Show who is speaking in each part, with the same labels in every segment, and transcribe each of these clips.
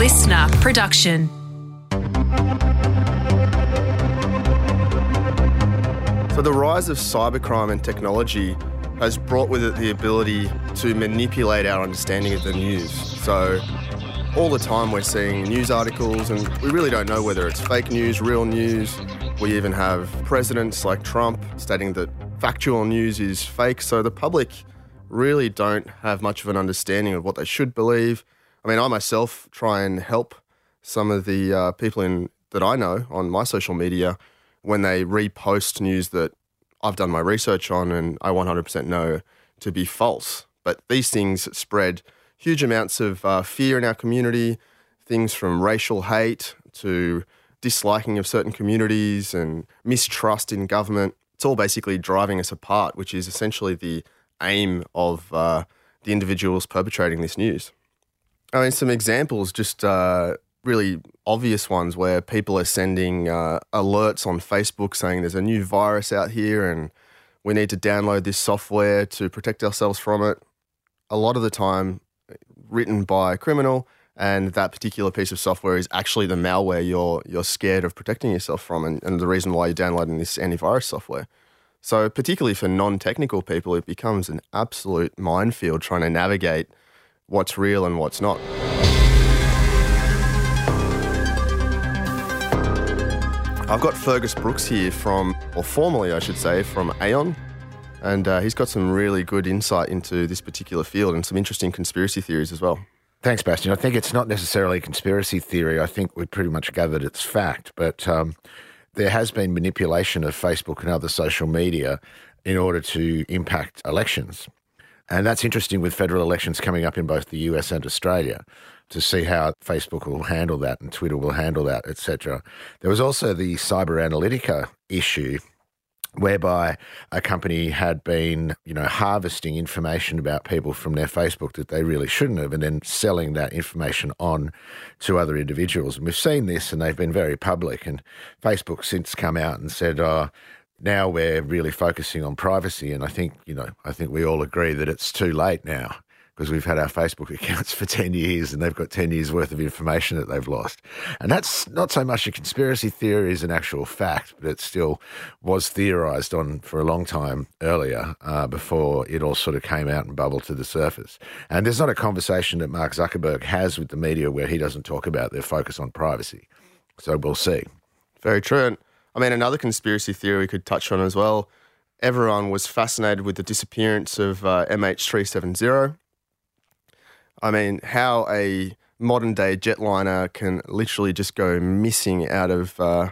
Speaker 1: listener production.
Speaker 2: So, the rise of cybercrime and technology has brought with it the ability to manipulate our understanding of the news. So, all the time we're seeing news articles, and we really don't know whether it's fake news, real news. We even have presidents like Trump stating that factual news is fake. So, the public really don't have much of an understanding of what they should believe. I mean, I myself try and help some of the uh, people in that I know on my social media when they repost news that I've done my research on and I 100% know to be false. But these things spread huge amounts of uh, fear in our community, things from racial hate to disliking of certain communities and mistrust in government. It's all basically driving us apart, which is essentially the aim of uh, the individuals perpetrating this news. I mean, some examples, just uh, really obvious ones where people are sending uh, alerts on Facebook saying there's a new virus out here and we need to download this software to protect ourselves from it. A lot of the time, written by a criminal, and that particular piece of software is actually the malware you're you're scared of protecting yourself from, and, and the reason why you're downloading this antivirus software. So, particularly for non-technical people, it becomes an absolute minefield trying to navigate what's real and what's not. I've got Fergus Brooks here from, or formerly I should say, from Aon, and uh, he's got some really good insight into this particular field and some interesting conspiracy theories as well.
Speaker 3: Thanks, Bastien. I think it's not necessarily a conspiracy theory. I think we've pretty much gathered it's fact, but um, there has been manipulation of Facebook and other social media in order to impact elections. And that's interesting with federal elections coming up in both the US and Australia to see how Facebook will handle that and Twitter will handle that, etc. There was also the Cyber Analytica issue whereby a company had been, you know, harvesting information about people from their Facebook that they really shouldn't have, and then selling that information on to other individuals. And we've seen this, and they've been very public. And Facebook since come out and said, "Oh, now we're really focusing on privacy." And I think, you know, I think we all agree that it's too late now because we've had our Facebook accounts for 10 years and they've got 10 years worth of information that they've lost. And that's not so much a conspiracy theory as an actual fact, but it still was theorized on for a long time earlier uh, before it all sort of came out and bubbled to the surface. And there's not a conversation that Mark Zuckerberg has with the media where he doesn't talk about their focus on privacy. So we'll see.
Speaker 2: Very true. I mean, another conspiracy theory we could touch on as well. Everyone was fascinated with the disappearance of uh, MH370 I mean, how a modern day jetliner can literally just go missing out of uh,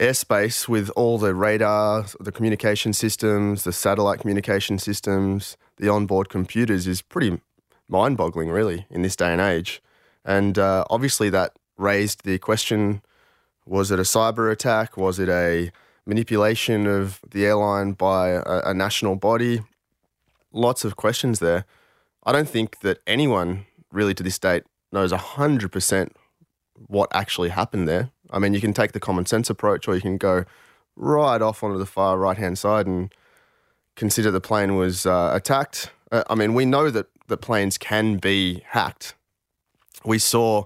Speaker 2: airspace with all the radar, the communication systems, the satellite communication systems, the onboard computers is pretty mind boggling, really, in this day and age. And uh, obviously, that raised the question was it a cyber attack? Was it a manipulation of the airline by a, a national body? Lots of questions there. I don't think that anyone really to this date knows 100% what actually happened there. I mean, you can take the common sense approach or you can go right off onto the far right hand side and consider the plane was uh, attacked. Uh, I mean, we know that, that planes can be hacked. We saw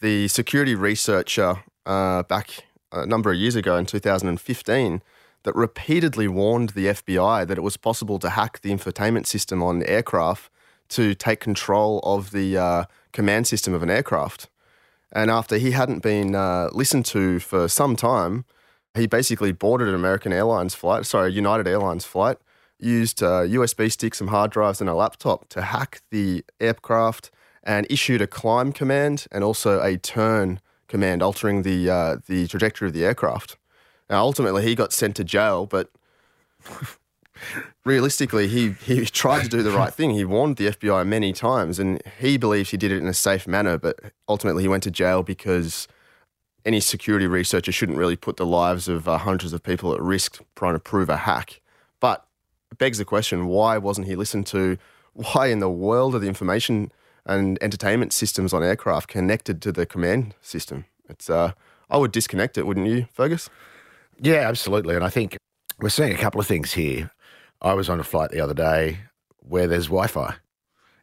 Speaker 2: the security researcher uh, back a number of years ago in 2015 that repeatedly warned the FBI that it was possible to hack the infotainment system on aircraft to take control of the uh, command system of an aircraft. And after he hadn't been uh, listened to for some time, he basically boarded an American Airlines flight, sorry, United Airlines flight, used a uh, USB stick, some hard drives, and a laptop to hack the aircraft and issued a climb command and also a turn command, altering the uh, the trajectory of the aircraft. Now, ultimately, he got sent to jail, but realistically, he, he tried to do the right thing. He warned the FBI many times, and he believes he did it in a safe manner. But ultimately, he went to jail because any security researcher shouldn't really put the lives of uh, hundreds of people at risk trying to prove a hack. But it begs the question: Why wasn't he listened to? Why in the world are the information and entertainment systems on aircraft connected to the command system? It's uh, I would disconnect it, wouldn't you, Fergus?
Speaker 3: Yeah, absolutely. And I think we're seeing a couple of things here. I was on a flight the other day where there's Wi Fi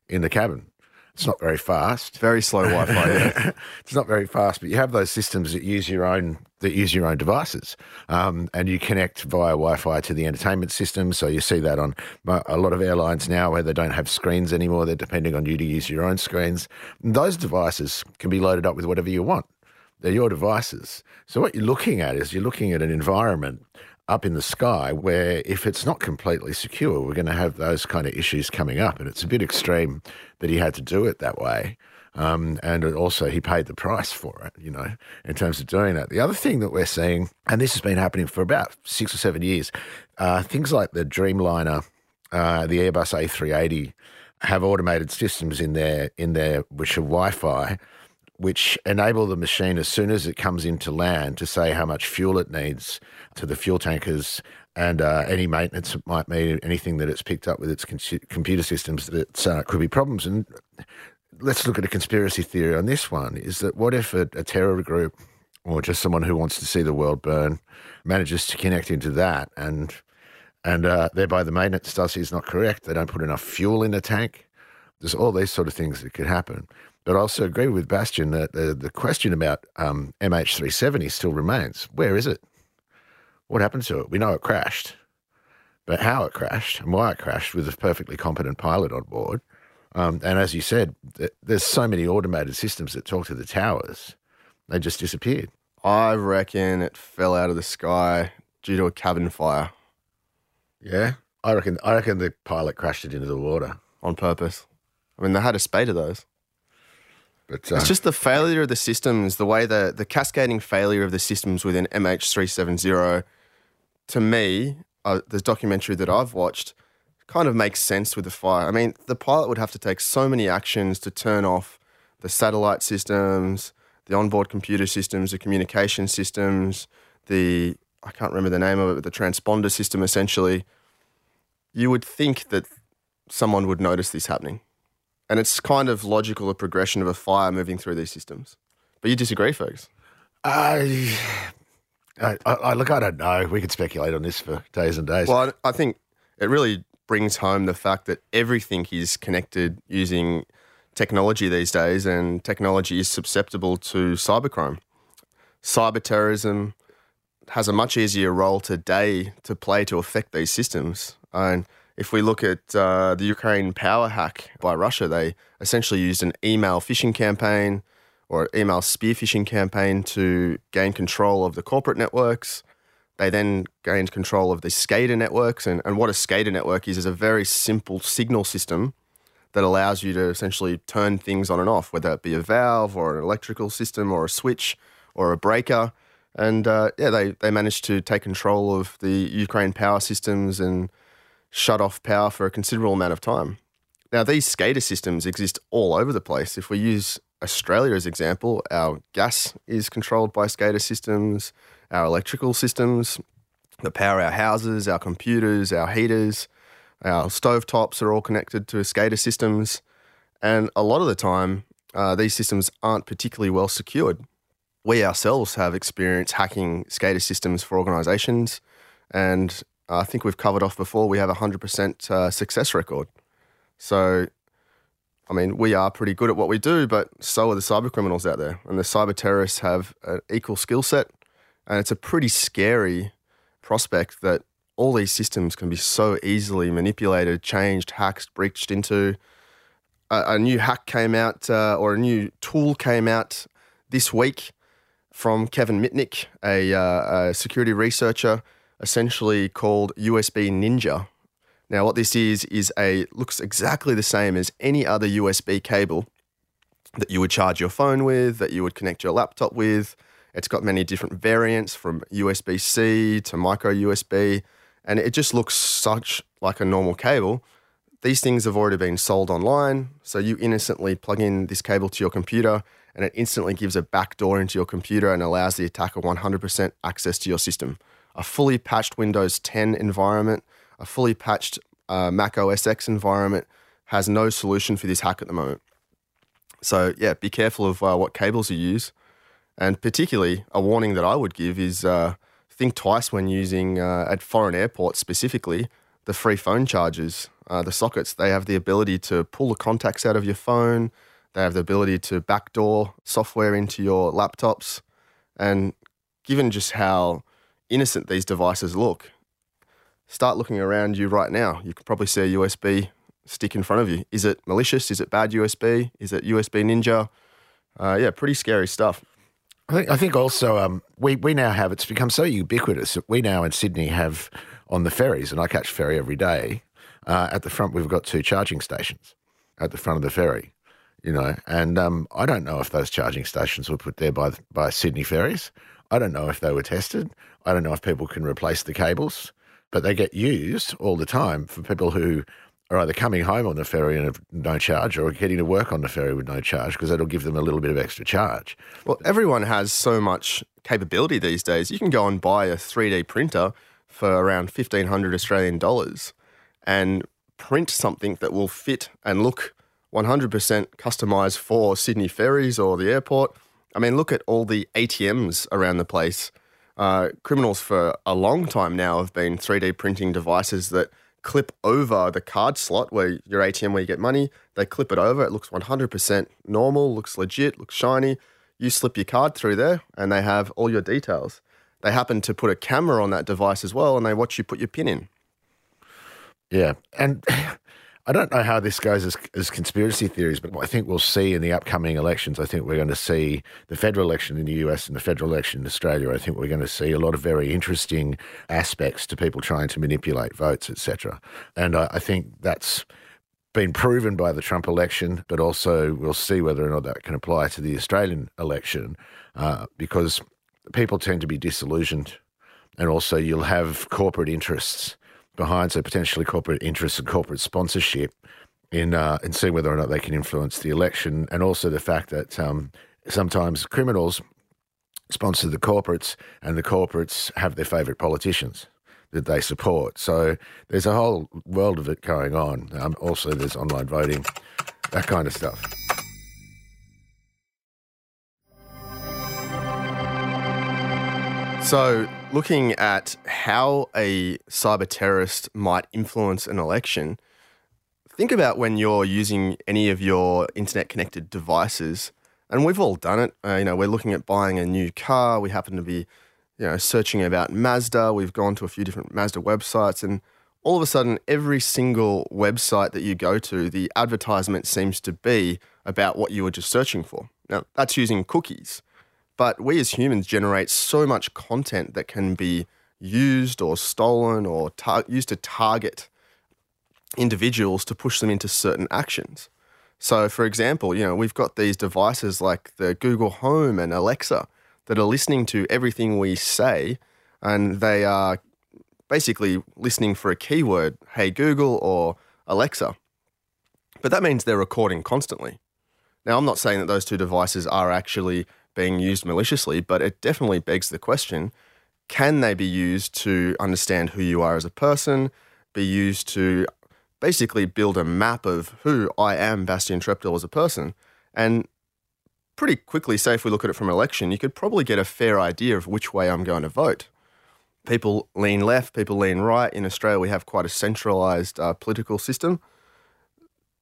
Speaker 3: in the cabin. It's not very fast.
Speaker 2: Very slow Wi-Fi. Yeah.
Speaker 3: it's not very fast, but you have those systems that use your own that use your own devices, um, and you connect via Wi-Fi to the entertainment system. So you see that on a lot of airlines now, where they don't have screens anymore. They're depending on you to use your own screens. And those devices can be loaded up with whatever you want. They're your devices. So what you're looking at is you're looking at an environment up in the sky where if it's not completely secure, we're going to have those kind of issues coming up. And it's a bit extreme that he had to do it that way. Um, and also, he paid the price for it, you know, in terms of doing that. The other thing that we're seeing, and this has been happening for about six or seven years, uh, things like the Dreamliner, uh, the Airbus A380 have automated systems in there, in there which are Wi Fi which enable the machine as soon as it comes into land to say how much fuel it needs to the fuel tankers and uh, any maintenance it might need, anything that it's picked up with its con- computer systems that uh, could be problems. And let's look at a conspiracy theory on this one: is that what if a, a terror group or just someone who wants to see the world burn manages to connect into that and and uh, thereby the maintenance does is not correct. They don't put enough fuel in the tank. There's all these sort of things that could happen. But I also agree with Bastien that the, the question about um, MH370 still remains. Where is it? What happened to it? We know it crashed, but how it crashed and why it crashed with a perfectly competent pilot on board. Um, and as you said, there's so many automated systems that talk to the towers, they just disappeared.
Speaker 2: I reckon it fell out of the sky due to a cabin fire.
Speaker 3: Yeah, I reckon. I reckon the pilot crashed it into the water
Speaker 2: on purpose. I mean, they had a spate of those.
Speaker 3: But uh,
Speaker 2: it's just the failure of the systems, the way the the cascading failure of the systems within MH370. To me, uh, the documentary that I've watched kind of makes sense with the fire. I mean, the pilot would have to take so many actions to turn off the satellite systems, the onboard computer systems, the communication systems, the I can't remember the name of it, but the transponder system essentially. You would think that someone would notice this happening. And it's kind of logical, a progression of a fire moving through these systems. But you disagree, Fergus?
Speaker 3: I, I, I, look, I don't know. We could speculate on this for days and days.
Speaker 2: Well, I, I think it really brings home the fact that everything is connected using technology these days, and technology is susceptible to cybercrime. Cyber terrorism has a much easier role today to play to affect these systems. And if we look at uh, the Ukraine power hack by Russia, they essentially used an email phishing campaign or email spear phishing campaign to gain control of the corporate networks. They then gained control of the SCADA networks. And, and what a SCADA network is, is a very simple signal system that allows you to essentially turn things on and off, whether it be a valve or an electrical system or a switch or a breaker. And uh, yeah, they, they managed to take control of the Ukraine power systems and shut off power for a considerable amount of time. Now, these SCADA systems exist all over the place. If we use Australia as example, our gas is controlled by SCADA systems, our electrical systems that power our houses, our computers, our heaters, our stovetops are all connected to SCADA systems. And a lot of the time, uh, these systems aren't particularly well secured. We ourselves have experience hacking SCADA systems for organizations, and I think we've covered off before, we have a 100% uh, success record. So, I mean, we are pretty good at what we do, but so are the cyber criminals out there. And the cyber terrorists have an equal skill set. And it's a pretty scary prospect that all these systems can be so easily manipulated, changed, hacked, breached into. A, a new hack came out, uh, or a new tool came out this week from Kevin Mitnick, a, uh, a security researcher essentially called USB Ninja. Now, what this is is a looks exactly the same as any other USB cable that you would charge your phone with, that you would connect your laptop with. It's got many different variants from USB C to micro USB, and it just looks such like a normal cable. These things have already been sold online, so you innocently plug in this cable to your computer, and it instantly gives a backdoor into your computer and allows the attacker 100% access to your system a fully patched Windows 10 environment, a fully patched uh, Mac OS X environment has no solution for this hack at the moment. So, yeah, be careful of uh, what cables you use. And particularly, a warning that I would give is uh, think twice when using, uh, at foreign airports specifically, the free phone charges. uh, the sockets. They have the ability to pull the contacts out of your phone. They have the ability to backdoor software into your laptops. And given just how innocent these devices look, start looking around you right now. You could probably see a USB stick in front of you. Is it malicious? Is it bad USB? Is it USB Ninja? Uh, yeah, pretty scary stuff.
Speaker 3: I think, I think also um, we, we now have, it's become so ubiquitous that we now in Sydney have on the ferries, and I catch ferry every day, uh, at the front we've got two charging stations at the front of the ferry, you know, and um, I don't know if those charging stations were put there by, by Sydney ferries. I don't know if they were tested. I don't know if people can replace the cables, but they get used all the time for people who are either coming home on the ferry and have no charge or getting to work on the ferry with no charge because that'll give them a little bit of extra charge.
Speaker 2: Well, everyone has so much capability these days. You can go and buy a 3D printer for around 1500 Australian dollars and print something that will fit and look 100% customized for Sydney ferries or the airport. I mean, look at all the ATMs around the place. Uh, criminals for a long time now have been 3D printing devices that clip over the card slot where your ATM where you get money. They clip it over. It looks 100% normal, looks legit, looks shiny. You slip your card through there and they have all your details. They happen to put a camera on that device as well and they watch you put your pin in.
Speaker 3: Yeah. And I don't know how this goes as, as conspiracy theories, but I think we'll see in the upcoming elections. I think we're going to see the federal election in the US and the federal election in Australia. I think we're going to see a lot of very interesting aspects to people trying to manipulate votes, etc. And I, I think that's been proven by the Trump election, but also we'll see whether or not that can apply to the Australian election uh, because people tend to be disillusioned. And also, you'll have corporate interests behind, so potentially corporate interests and corporate sponsorship in uh, in seeing whether or not they can influence the election, and also the fact that um, sometimes criminals sponsor the corporates, and the corporates have their favourite politicians that they support. So there's a whole world of it going on. Um, also, there's online voting, that kind of stuff.
Speaker 2: So, looking at how a cyber terrorist might influence an election, think about when you're using any of your internet connected devices, and we've all done it. Uh, you know, we're looking at buying a new car. We happen to be, you know, searching about Mazda. We've gone to a few different Mazda websites, and all of a sudden, every single website that you go to, the advertisement seems to be about what you were just searching for. Now, that's using cookies. But we as humans generate so much content that can be used or stolen or tar- used to target individuals to push them into certain actions. So, for example, you know, we've got these devices like the Google Home and Alexa that are listening to everything we say, and they are basically listening for a keyword, hey Google or Alexa. But that means they're recording constantly. Now, I'm not saying that those two devices are actually being used maliciously, but it definitely begs the question can they be used to understand who you are as a person, be used to basically build a map of who I am, Bastien Treptel, as a person? And pretty quickly, say if we look at it from election, you could probably get a fair idea of which way I'm going to vote. People lean left, people lean right. In Australia, we have quite a centralised uh, political system.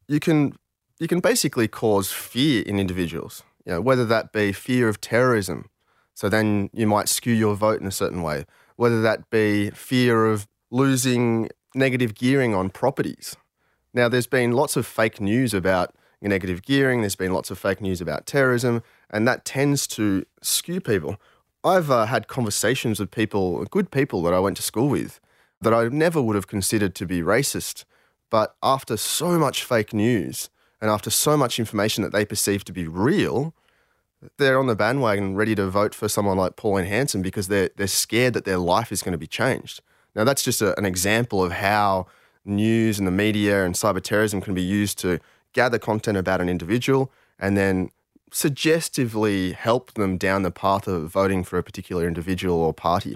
Speaker 2: You can you can basically cause fear in individuals you know, whether that be fear of terrorism, so then you might skew your vote in a certain way, whether that be fear of losing negative gearing on properties. Now, there's been lots of fake news about negative gearing, there's been lots of fake news about terrorism, and that tends to skew people. I've uh, had conversations with people, good people that I went to school with, that I never would have considered to be racist. But after so much fake news, and after so much information that they perceive to be real, they're on the bandwagon ready to vote for someone like Pauline Hanson because they're, they're scared that their life is going to be changed. Now, that's just a, an example of how news and the media and cyber terrorism can be used to gather content about an individual and then suggestively help them down the path of voting for a particular individual or party.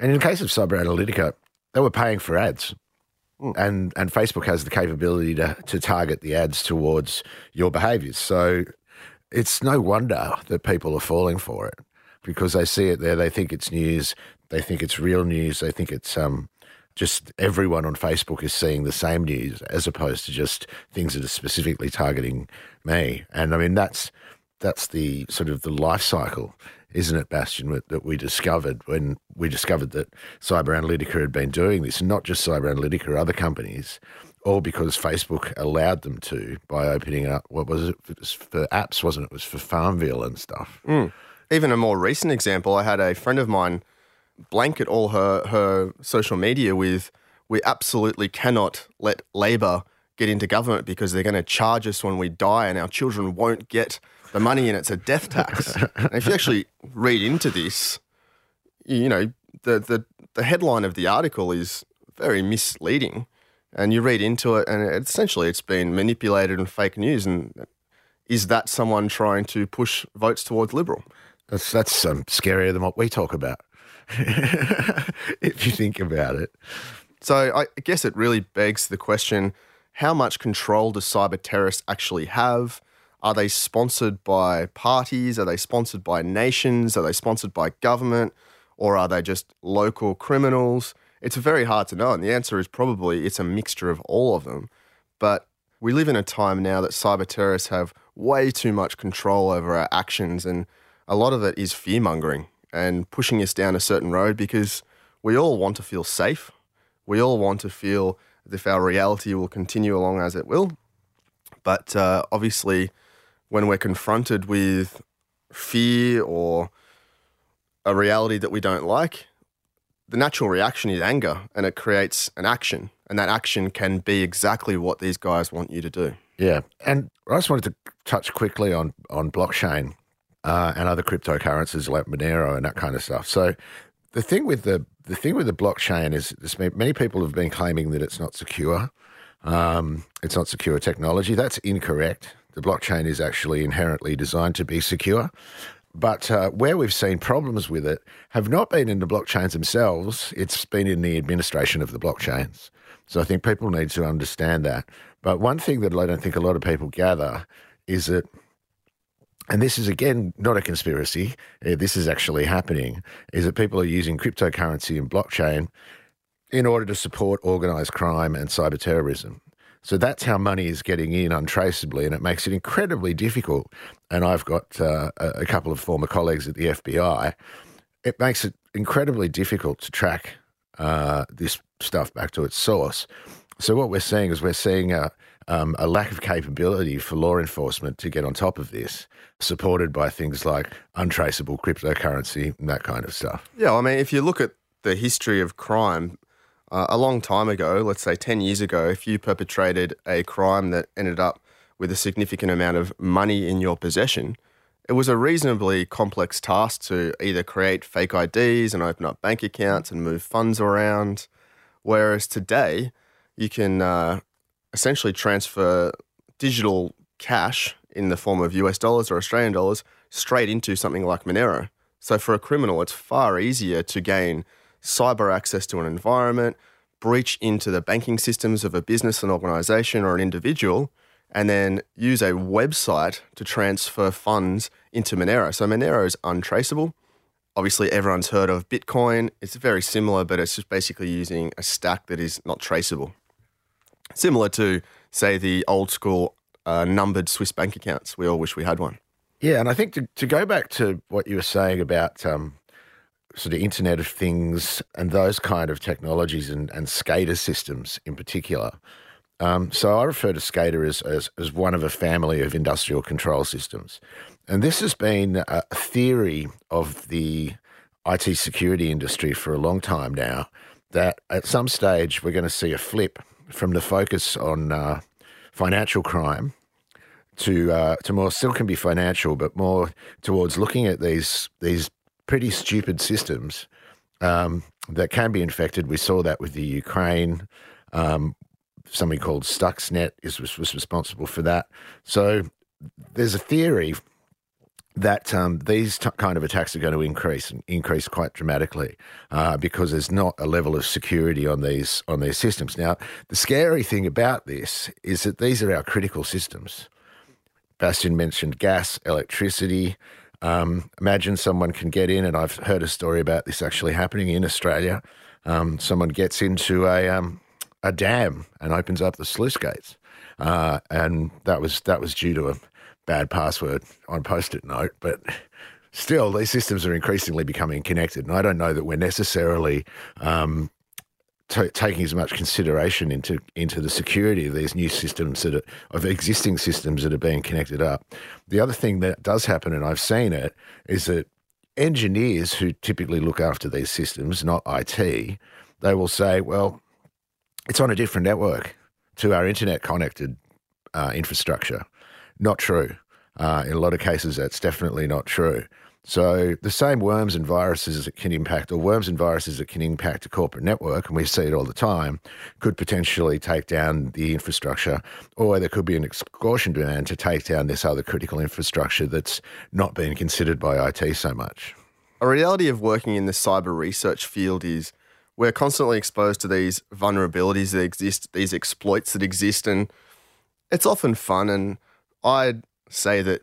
Speaker 3: And in the case of Cyber Analytica, they were paying for ads. Mm. And and Facebook has the capability to to target the ads towards your behaviours. So it's no wonder that people are falling for it because they see it there, they think it's news, they think it's real news, they think it's um just everyone on Facebook is seeing the same news as opposed to just things that are specifically targeting me. And I mean, that's that's the sort of the life cycle, isn't it, Bastien, that we discovered when we discovered that Cyber Analytica had been doing this, not just Cyber Analytica, or other companies, all because Facebook allowed them to by opening up, what was it, it was for apps, wasn't it? It was for Farmville and stuff.
Speaker 2: Mm. Even a more recent example, I had a friend of mine blanket all her, her social media with, we absolutely cannot let Labor get into government because they're going to charge us when we die and our children won't get the money in it's a death tax. and if you actually read into this, you know, the, the, the headline of the article is very misleading. And you read into it, and essentially it's been manipulated and fake news. And is that someone trying to push votes towards Liberal?
Speaker 3: That's, that's um, scarier than what we talk about, if you think about it.
Speaker 2: So I guess it really begs the question how much control do cyber terrorists actually have? Are they sponsored by parties? Are they sponsored by nations? Are they sponsored by government? Or are they just local criminals? It's very hard to know. And the answer is probably it's a mixture of all of them. But we live in a time now that cyber terrorists have way too much control over our actions. And a lot of it is fear mongering and pushing us down a certain road because we all want to feel safe. We all want to feel as if our reality will continue along as it will. But uh, obviously, when we're confronted with fear or a reality that we don't like, the natural reaction is anger and it creates an action. And that action can be exactly what these guys want you to do.
Speaker 3: Yeah. And I just wanted to touch quickly on, on blockchain uh, and other cryptocurrencies like Monero and that kind of stuff. So the thing with the the thing with the blockchain is many people have been claiming that it's not secure. Um, it's not secure technology. That's incorrect. The blockchain is actually inherently designed to be secure. But uh, where we've seen problems with it have not been in the blockchains themselves, it's been in the administration of the blockchains. So I think people need to understand that. But one thing that I don't think a lot of people gather is that, and this is again not a conspiracy, uh, this is actually happening, is that people are using cryptocurrency and blockchain in order to support organized crime and cyber terrorism. So that's how money is getting in untraceably, and it makes it incredibly difficult. And I've got uh, a couple of former colleagues at the FBI. It makes it incredibly difficult to track uh, this stuff back to its source. So what we're seeing is we're seeing a, um, a lack of capability for law enforcement to get on top of this, supported by things like untraceable cryptocurrency and that kind of stuff.
Speaker 2: Yeah, I mean, if you look at the history of crime, uh, a long time ago, let's say 10 years ago, if you perpetrated a crime that ended up with a significant amount of money in your possession, it was a reasonably complex task to either create fake IDs and open up bank accounts and move funds around. Whereas today, you can uh, essentially transfer digital cash in the form of US dollars or Australian dollars straight into something like Monero. So for a criminal, it's far easier to gain cyber access to an environment, breach into the banking systems of a business, an organization, or an individual, and then use a website to transfer funds into Monero. So Monero is untraceable. Obviously, everyone's heard of Bitcoin. It's very similar, but it's just basically using a stack that is not traceable. Similar to, say, the old school uh, numbered Swiss bank accounts. We all wish we had one.
Speaker 3: Yeah, and I think to, to go back to what you were saying about um, sort of Internet of Things and those kind of technologies and, and SCADA systems in particular. Um, so I refer to SCADA as, as, as, one of a family of industrial control systems. And this has been a theory of the IT security industry for a long time now that at some stage we're going to see a flip from the focus on uh, financial crime to uh, to more still can be financial, but more towards looking at these these pretty stupid systems um, that can be infected. We saw that with the Ukraine. Um, something called Stuxnet is was, was responsible for that. So there's a theory that um, these t- kind of attacks are going to increase and increase quite dramatically uh, because there's not a level of security on these on these systems. Now, the scary thing about this is that these are our critical systems. Bastien mentioned gas, electricity, um, imagine someone can get in, and I've heard a story about this actually happening in Australia. um, someone gets into a um, a dam and opens up the sluice gates, uh, and that was that was due to a bad password on a post-it note, but. Still, these systems are increasingly becoming connected, and I don't know that we're necessarily um, t- taking as much consideration into into the security of these new systems that are, of existing systems that are being connected up. The other thing that does happen, and I've seen it, is that engineers who typically look after these systems, not IT, they will say, "Well, it's on a different network to our internet connected uh, infrastructure." Not true. Uh, in a lot of cases, that's definitely not true. So the same worms and viruses that can impact, or worms and viruses that can impact a corporate network, and we see it all the time, could potentially take down the infrastructure, or there could be an extortion demand to take down this other critical infrastructure that's not being considered by IT so much.
Speaker 2: A reality of working in the cyber research field is we're constantly exposed to these vulnerabilities that exist, these exploits that exist, and it's often fun. And I'd say that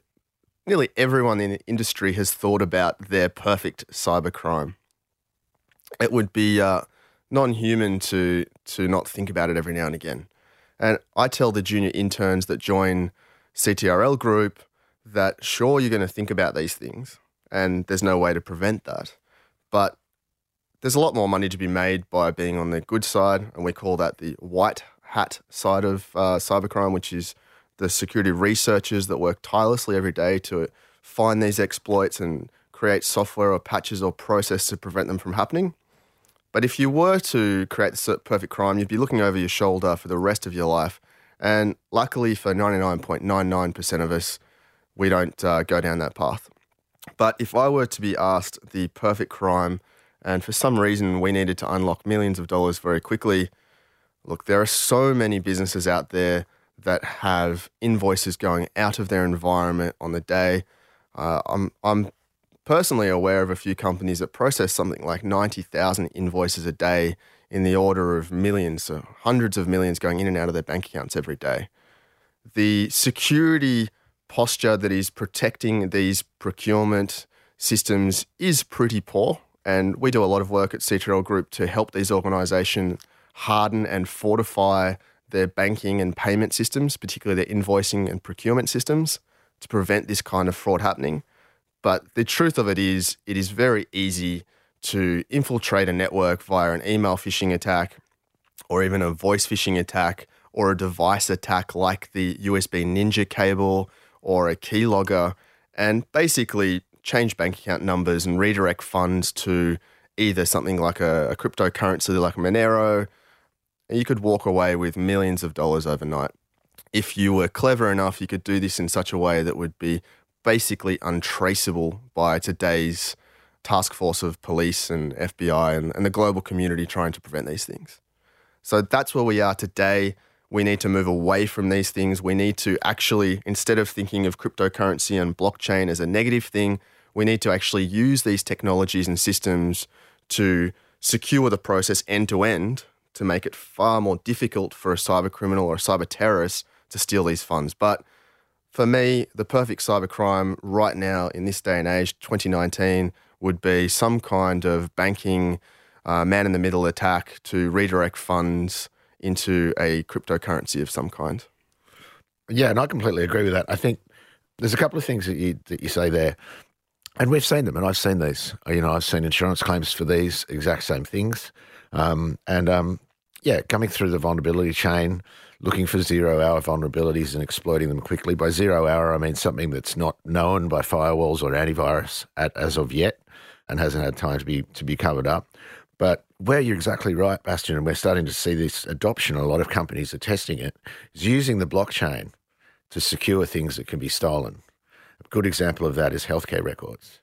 Speaker 2: nearly everyone in the industry has thought about their perfect cybercrime. It would be uh, non-human to to not think about it every now and again. And I tell the junior interns that join CTRL group that sure you're going to think about these things, and there's no way to prevent that, but there's a lot more money to be made by being on the good side, and we call that the white hat side of uh, cybercrime, which is the security researchers that work tirelessly every day to find these exploits and create software or patches or process to prevent them from happening. But if you were to create the perfect crime, you'd be looking over your shoulder for the rest of your life. And luckily for 99.99% of us, we don't uh, go down that path. But if I were to be asked the perfect crime, and for some reason we needed to unlock millions of dollars very quickly, look, there are so many businesses out there that have invoices going out of their environment on the day. Uh, I'm, I'm personally aware of a few companies that process something like 90,000 invoices a day in the order of millions, so hundreds of millions going in and out of their bank accounts every day. The security posture that is protecting these procurement systems is pretty poor. And we do a lot of work at CTRL Group to help these organizations harden and fortify their banking and payment systems, particularly their invoicing and procurement systems, to prevent this kind of fraud happening. But the truth of it is, it is very easy to infiltrate a network via an email phishing attack or even a voice phishing attack or a device attack like the USB Ninja cable or a keylogger and basically change bank account numbers and redirect funds to either something like a, a cryptocurrency like Monero you could walk away with millions of dollars overnight. If you were clever enough, you could do this in such a way that would be basically untraceable by today's task force of police and FBI and, and the global community trying to prevent these things. So that's where we are today. We need to move away from these things. We need to actually, instead of thinking of cryptocurrency and blockchain as a negative thing, we need to actually use these technologies and systems to secure the process end to end to make it far more difficult for a cyber criminal or a cyber terrorist to steal these funds. But for me, the perfect cyber crime right now in this day and age, 2019, would be some kind of banking uh, man in the middle attack to redirect funds into a cryptocurrency of some kind.
Speaker 3: Yeah, and I completely agree with that. I think there's a couple of things that you that you say there, and we've seen them, and I've seen these. You know, I've seen insurance claims for these exact same things, um, and um, yeah, coming through the vulnerability chain, looking for zero hour vulnerabilities and exploiting them quickly. By zero hour, I mean something that's not known by firewalls or antivirus at, as of yet and hasn't had time to be to be covered up. But where you're exactly right, Bastien, and we're starting to see this adoption, a lot of companies are testing it, is using the blockchain to secure things that can be stolen. A good example of that is healthcare records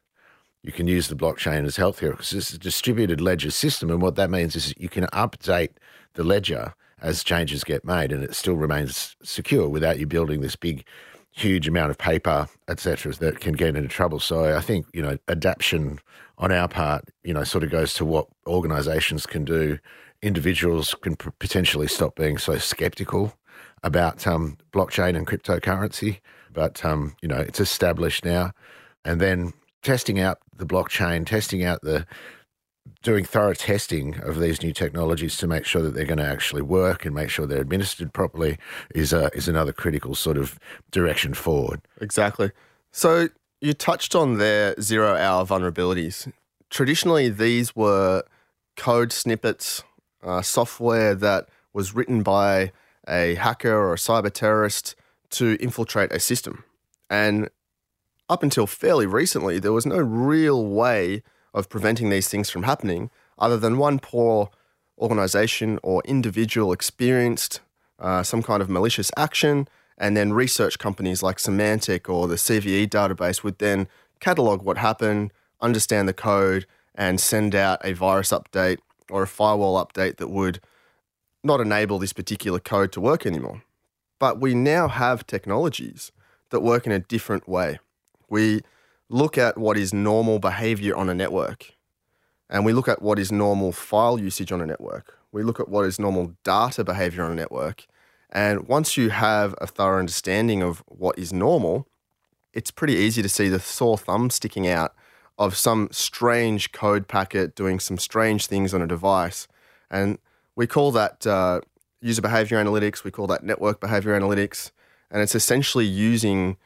Speaker 3: you can use the blockchain as healthcare because it's a distributed ledger system. And what that means is you can update the ledger as changes get made and it still remains secure without you building this big, huge amount of paper, etc., that can get into trouble. So I think, you know, adaptation on our part, you know, sort of goes to what organizations can do. Individuals can p- potentially stop being so skeptical about um, blockchain and cryptocurrency. But, um, you know, it's established now. And then testing out the blockchain, testing out the doing thorough testing of these new technologies to make sure that they're going to actually work and make sure they're administered properly is uh, is another critical sort of direction forward.
Speaker 2: Exactly. So you touched on their zero hour vulnerabilities. Traditionally, these were code snippets, uh, software that was written by a hacker or a cyber terrorist to infiltrate a system. And up until fairly recently, there was no real way of preventing these things from happening other than one poor organization or individual experienced uh, some kind of malicious action. And then research companies like Symantec or the CVE database would then catalog what happened, understand the code, and send out a virus update or a firewall update that would not enable this particular code to work anymore. But we now have technologies that work in a different way. We look at what is normal behavior on a network and we look at what is normal file usage on a network. We look at what is normal data behavior on a network. And once you have a thorough understanding of what is normal, it's pretty easy to see the sore thumb sticking out of some strange code packet doing some strange things on a device. And we call that uh, user behavior analytics, we call that network behavior analytics. And it's essentially using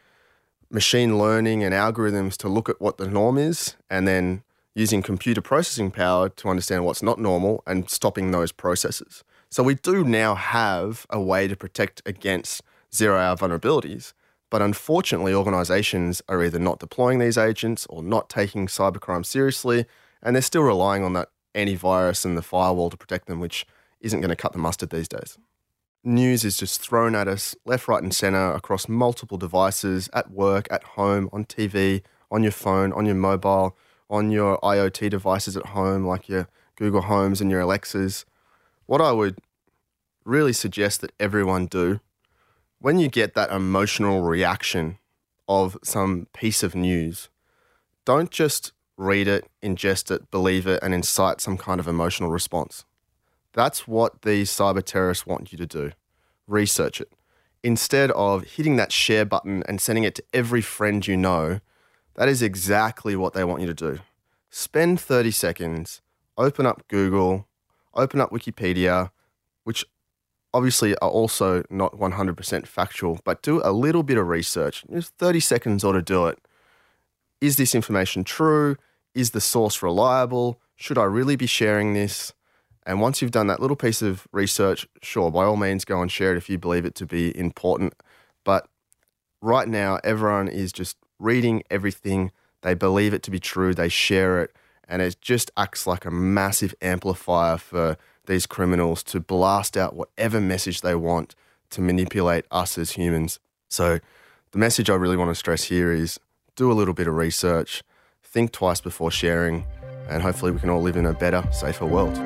Speaker 2: machine learning and algorithms to look at what the norm is and then using computer processing power to understand what's not normal and stopping those processes. So we do now have a way to protect against zero hour vulnerabilities. But unfortunately, organizations are either not deploying these agents or not taking cybercrime seriously, and they're still relying on that antivirus and the firewall to protect them, which isn't going to cut the mustard these days. News is just thrown at us left, right, and center across multiple devices at work, at home, on TV, on your phone, on your mobile, on your IoT devices at home, like your Google Homes and your Alexas. What I would really suggest that everyone do when you get that emotional reaction of some piece of news, don't just read it, ingest it, believe it, and incite some kind of emotional response. That's what these cyber terrorists want you to do. Research it. Instead of hitting that share button and sending it to every friend you know, that is exactly what they want you to do. Spend 30 seconds, open up Google, open up Wikipedia, which obviously are also not 100% factual, but do a little bit of research. Just 30 seconds ought to do it. Is this information true? Is the source reliable? Should I really be sharing this? And once you've done that little piece of research, sure, by all means, go and share it if you believe it to be important. But right now, everyone is just reading everything. They believe it to be true. They share it. And it just acts like a massive amplifier for these criminals to blast out whatever message they want to manipulate us as humans. So, the message I really want to stress here is do a little bit of research, think twice before sharing, and hopefully we can all live in a better, safer world.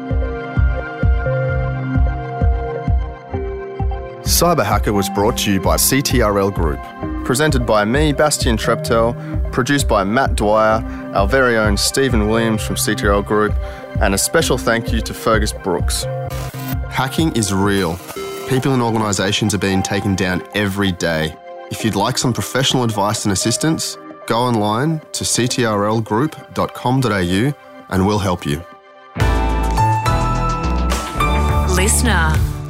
Speaker 2: Cyber Hacker was brought to you by CTRL Group. Presented by me, Bastien Treptel, produced by Matt Dwyer, our very own Stephen Williams from CTRL Group, and a special thank you to Fergus Brooks. Hacking is real. People and organisations are being taken down every day. If you'd like some professional advice and assistance, go online to ctrlgroup.com.au and we'll help you.
Speaker 1: Listener.